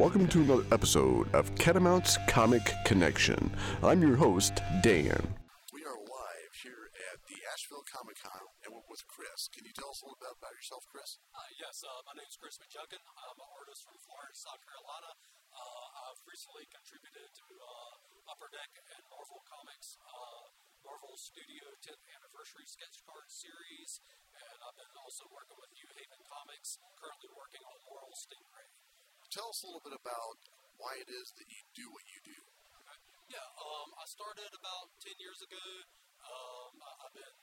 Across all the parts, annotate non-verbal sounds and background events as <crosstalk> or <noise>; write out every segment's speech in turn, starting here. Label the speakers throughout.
Speaker 1: Welcome to another episode of Catamounts Comic Connection. I'm your host, Dan.
Speaker 2: We are live here at the Asheville Comic Con and we're with Chris. Can you tell us a little bit about yourself, Chris?
Speaker 3: Uh, yes, uh, my name is Chris McJunkin. I'm an artist from Florence, South Carolina. Uh, I've recently contributed to uh, Upper Deck and Marvel Comics, uh, Marvel Studio 10th Anniversary Sketch Card Series, and I've been also working with New Haven Comics, currently working on Moral Stingray.
Speaker 2: Tell us a little bit about why it is that you do what you do.
Speaker 3: Yeah, um, I started about 10 years ago. Um, I, I've been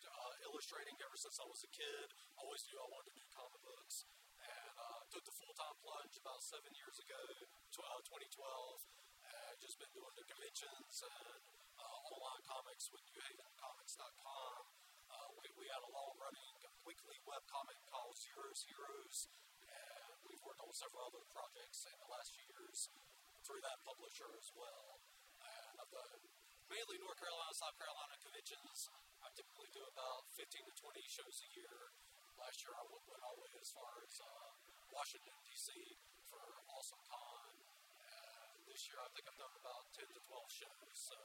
Speaker 3: uh, illustrating ever since I was a kid. I Always knew I wanted to do comic books. And uh, took the full time plunge about seven years ago, tw- uh, 2012. And just been doing the conventions and uh, online comics with NewHavenComics.com. Uh, we, we had a long running weekly web comic called Zeros Heroes. And we've worked on several other projects in the last few years through that publisher as well. And I've done mainly North Carolina, South Carolina conventions. I typically do about 15 to 20 shows a year. Last year I went, all the way as far as uh, Washington, D.C. for Awesome Con. And this year I think I've done about 10 to 12 shows. So,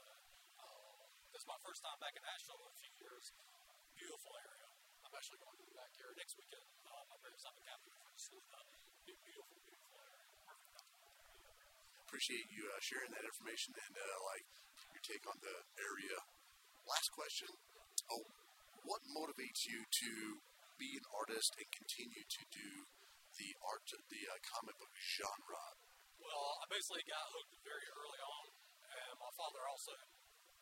Speaker 3: uh, this is my first time back in Asheville in a few years. Beautiful area. I'm actually going to be back here next weekend. Uh, my parents have a cabin for Saluda.
Speaker 2: Appreciate you uh, sharing that information and uh, like your take on the area. Last question. Oh, what motivates you to be an artist and continue to do the art, the uh, comic book genre?
Speaker 3: Well, I basically got hooked very early on, and my father also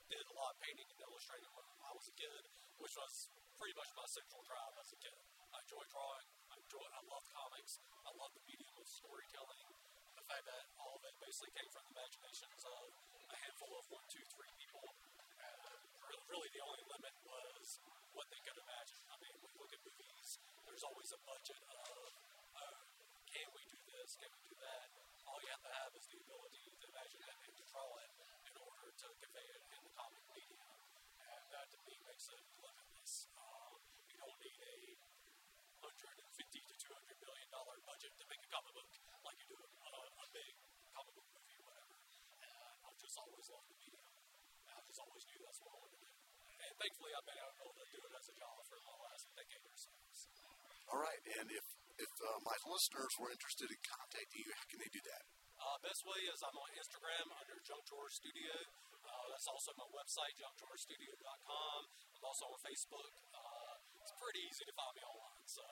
Speaker 3: did a lot of painting and illustrating when I was a kid, which was pretty much my central drive as a kid. I enjoy drawing. I enjoy. I love comics. I love the medium of storytelling. The fact that all of it basically came from the imaginations of a handful of one, two, three people. Uh, Re- really, the only limit was what they could imagine. I mean, when you look at movies, there's always a budget of, oh, can we do this? Can we do that? All you have to have is the ability to imagine it and to draw it in order to convey it in the comic medium. And that to me makes it limitless. Um, you don't need a 150 to 200 million dollar budget to make a comic book like you do a, a big comic book movie or whatever. And I've just always loved the medium. And I just always knew that's what I wanted to do. And thankfully, I've been able to do it as a job for the last decade or so. so.
Speaker 2: All right, and if if uh, my listeners were interested in contacting you, how can they do that?
Speaker 3: Uh, best way is I'm on Instagram under Junk Drawer Studio. Uh, that's also my website, junkdrawerstudio.com. I'm also on Facebook. Uh, it's pretty easy to find me online. So,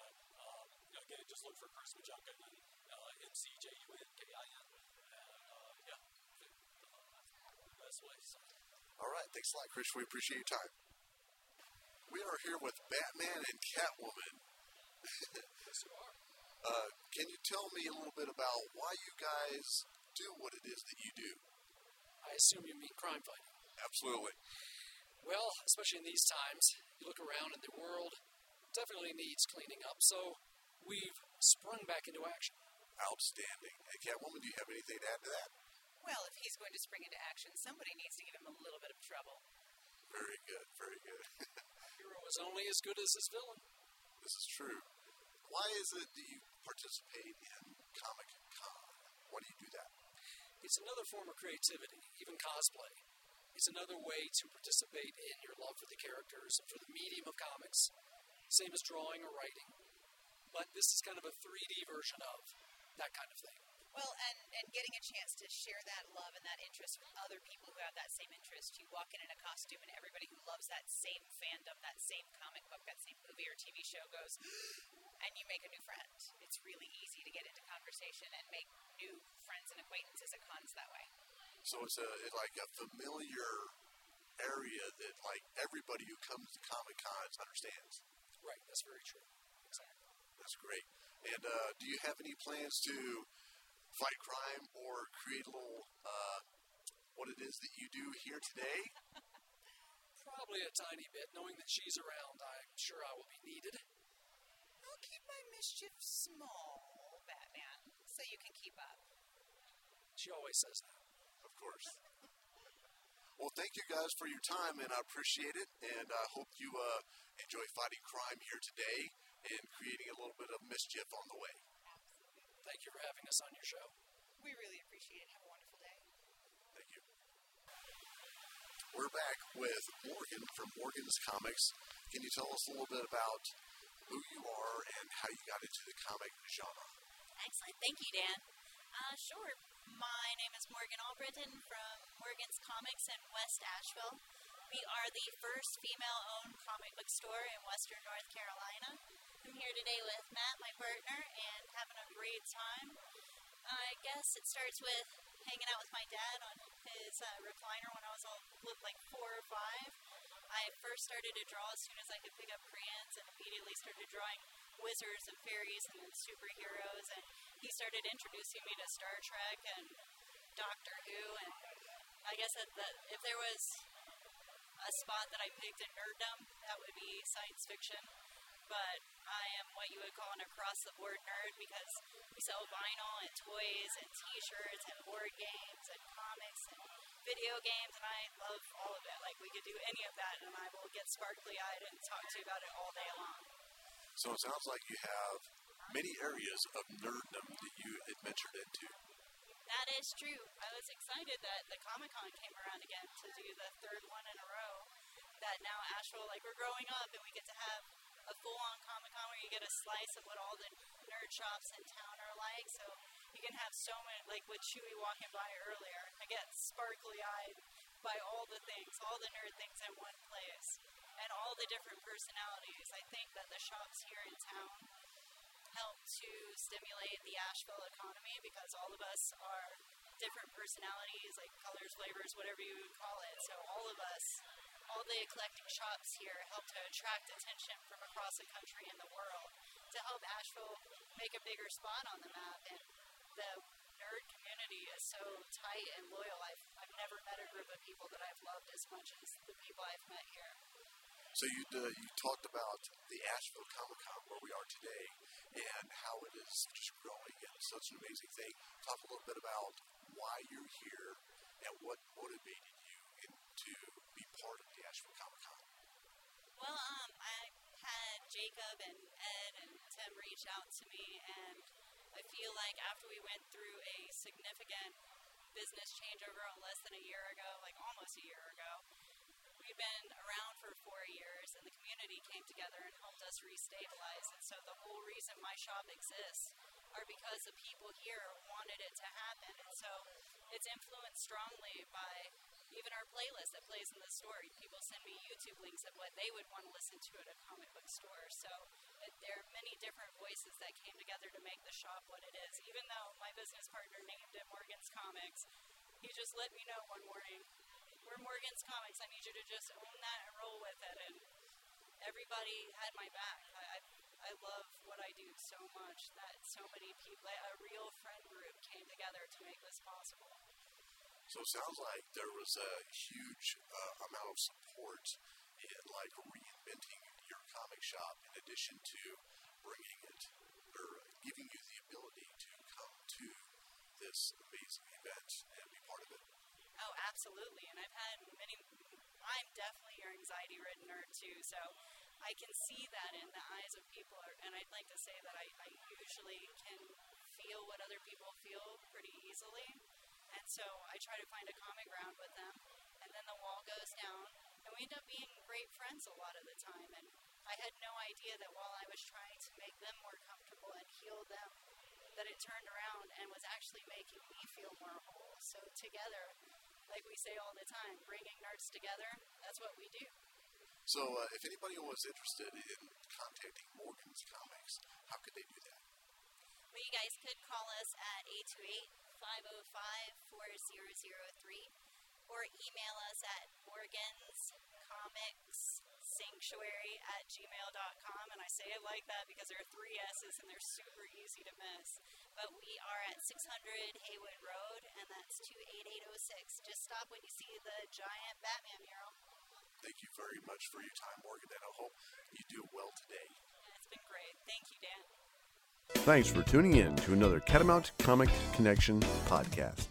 Speaker 3: um, again, just look for Chris McJunkin and uh, M-C-J-U-N-K-I-N. And, uh, yeah, uh, that's the best way. So.
Speaker 2: All right, thanks a lot, Chris. We appreciate your time. We are here with Batman and Catwoman. <laughs>
Speaker 3: Yes, you are.
Speaker 2: Uh, can you tell me a little bit about why you guys do what it is that you do?
Speaker 4: I assume you mean crime fighting.
Speaker 2: Absolutely.
Speaker 4: Well, especially in these times, you look around and the world definitely needs cleaning up, so we've sprung back into action.
Speaker 2: Outstanding. And Catwoman, do you have anything to add to that?
Speaker 5: Well, if he's going to spring into action, somebody needs to give him a little bit of trouble.
Speaker 2: Very good, very good. <laughs>
Speaker 4: Hero is only as good as his villain.
Speaker 2: this is true. Why is it that you participate in Comic Con? Why do you do that?
Speaker 4: It's another form of creativity, even cosplay. It's another way to participate in your love for the characters and for the medium of comics. Same as drawing or writing. But this is kind of a 3D version of that kind of thing.
Speaker 5: Well, and, and getting a chance to share that love and that interest with other people who have that same interest. You walk in in a costume, and everybody who loves that same fandom, that same comic book, that same movie or TV show goes, <gasps> and you make a new friend. It's really easy to get into conversation and make new friends and acquaintances at cons that way.
Speaker 2: So it's a it's like a familiar area that like everybody who comes to Comic Con understands.
Speaker 4: Right, that's very true. Exactly.
Speaker 2: That's great. And uh, do you have any plans to fight crime or create a little uh, what it is that you do here today? <laughs>
Speaker 4: Probably a tiny bit. Knowing that she's around, I'm sure I will be needed.
Speaker 5: I'll keep my mischief small, Batman, so you can keep up.
Speaker 4: She always says that.
Speaker 2: Of course. <laughs> Well, thank you guys for your time, and I appreciate it. And I hope you uh, enjoy fighting crime here today and creating a little bit of mischief on the way.
Speaker 4: Thank you for having us on your show.
Speaker 5: We really appreciate it. Have a wonderful day.
Speaker 2: Thank you. We're back with Morgan from Morgan's Comics. Can you tell us a little bit about who you are and how you got into the comic genre?
Speaker 6: Excellent. Thank you, Dan. Uh, sure. My name is Morgan Albritton from Morgan's Comics in West Asheville. We are the first female owned comic book store in Western North Carolina. I'm here today with Matt, my partner, and having a great time. I guess it starts with hanging out with my dad on his uh, recliner when I was all looked like four or five. I first started to draw as soon as I could pick up crayons and immediately started drawing wizards and fairies and superheroes. And he started introducing me to Star Trek and Doctor Who. And I guess that the, if there was a spot that I picked in nerddom, that would be science fiction. But I am what you would call an across the board nerd because we sell vinyl and toys and t shirts and board games and comics and video games, and I love all of it. Like, we could do any of that, and I will get sparkly eyed and talk to you about it all day long.
Speaker 2: So it sounds like you have many areas of nerddom that you adventured into.
Speaker 6: That is true. I was excited that the Comic Con came around again to do the third one in a row. That now Asheville, like we're growing up and we get to have a full-on Comic Con where you get a slice of what all the nerd shops in town are like. So you can have so many, like with Chewy walking by earlier, I get sparkly-eyed by all the things, all the nerd things in one place, and all the different personalities. I think that the shops here in town help to stimulate the Asheville economy because all of us are different personalities, like colors, flavors, whatever you would call it. So all of us, all the eclectic shops here help to attract attention from across the country and the world to help Asheville make a bigger spot on the map. And the nerd community is so tight and loyal. I've, I've never met a group of people that I've loved as much as the people I've met here.
Speaker 2: So you uh, you talked about the Asheville Comic Con where we are today and how it is just growing and such an amazing thing. Talk a little bit about why you're here and what motivated you in, to be part of the Asheville Comic Con.
Speaker 6: Well, um, I had Jacob and Ed and Tim reach out to me, and I feel like after we went through a significant business changeover less than a year ago, like almost a year ago, we've been around for four years, and the community came together and helped. And so the whole reason my shop exists are because the people here wanted it to happen. And so it's influenced strongly by even our playlist that plays in the store. People send me YouTube links of what they would want to listen to at a comic book store. So it, there are many different voices that came together to make the shop what it is. Even though my business partner named it Morgan's Comics, he just let me know one morning we're Morgan's Comics. I need you to just own that and roll with it. And everybody had my back. I, I, I love what I do so much that so many people, a real friend group, came together to make this possible.
Speaker 2: So it sounds like there was a huge uh, amount of support in like reinventing your comic shop in addition to bringing it or giving you the ability to come to this amazing event and be part of it.
Speaker 6: Oh, absolutely. And I've had many, I'm definitely your anxiety ridden nerd too. So I can see that in the eyes of people. And I'd like to say that I, I usually can feel what other people feel pretty easily. And so I try to find a common ground with them. And then the wall goes down. And we end up being great friends a lot of the time. And I had no idea that while I was trying to make them more comfortable and heal them, that it turned around and was actually making me feel more whole. So together, like we say all the time, bringing nerds together, that's what we do.
Speaker 2: So, uh, if anybody was interested in contacting Morgan's Comics, how could they do that?
Speaker 6: Well, you guys could call us at 828 505 4003 or email us at Morgan's Comics sanctuary at gmail.com and i say it like that because there are three s's and they're super easy to miss but we are at 600 haywood road and that's 28806 just stop when you see the giant batman mural
Speaker 2: Thank you very much for your time, Morgan, and I hope you do well today.
Speaker 6: it's been great thank you dan
Speaker 1: Thanks for tuning in to another Catamount Comic Connection podcast.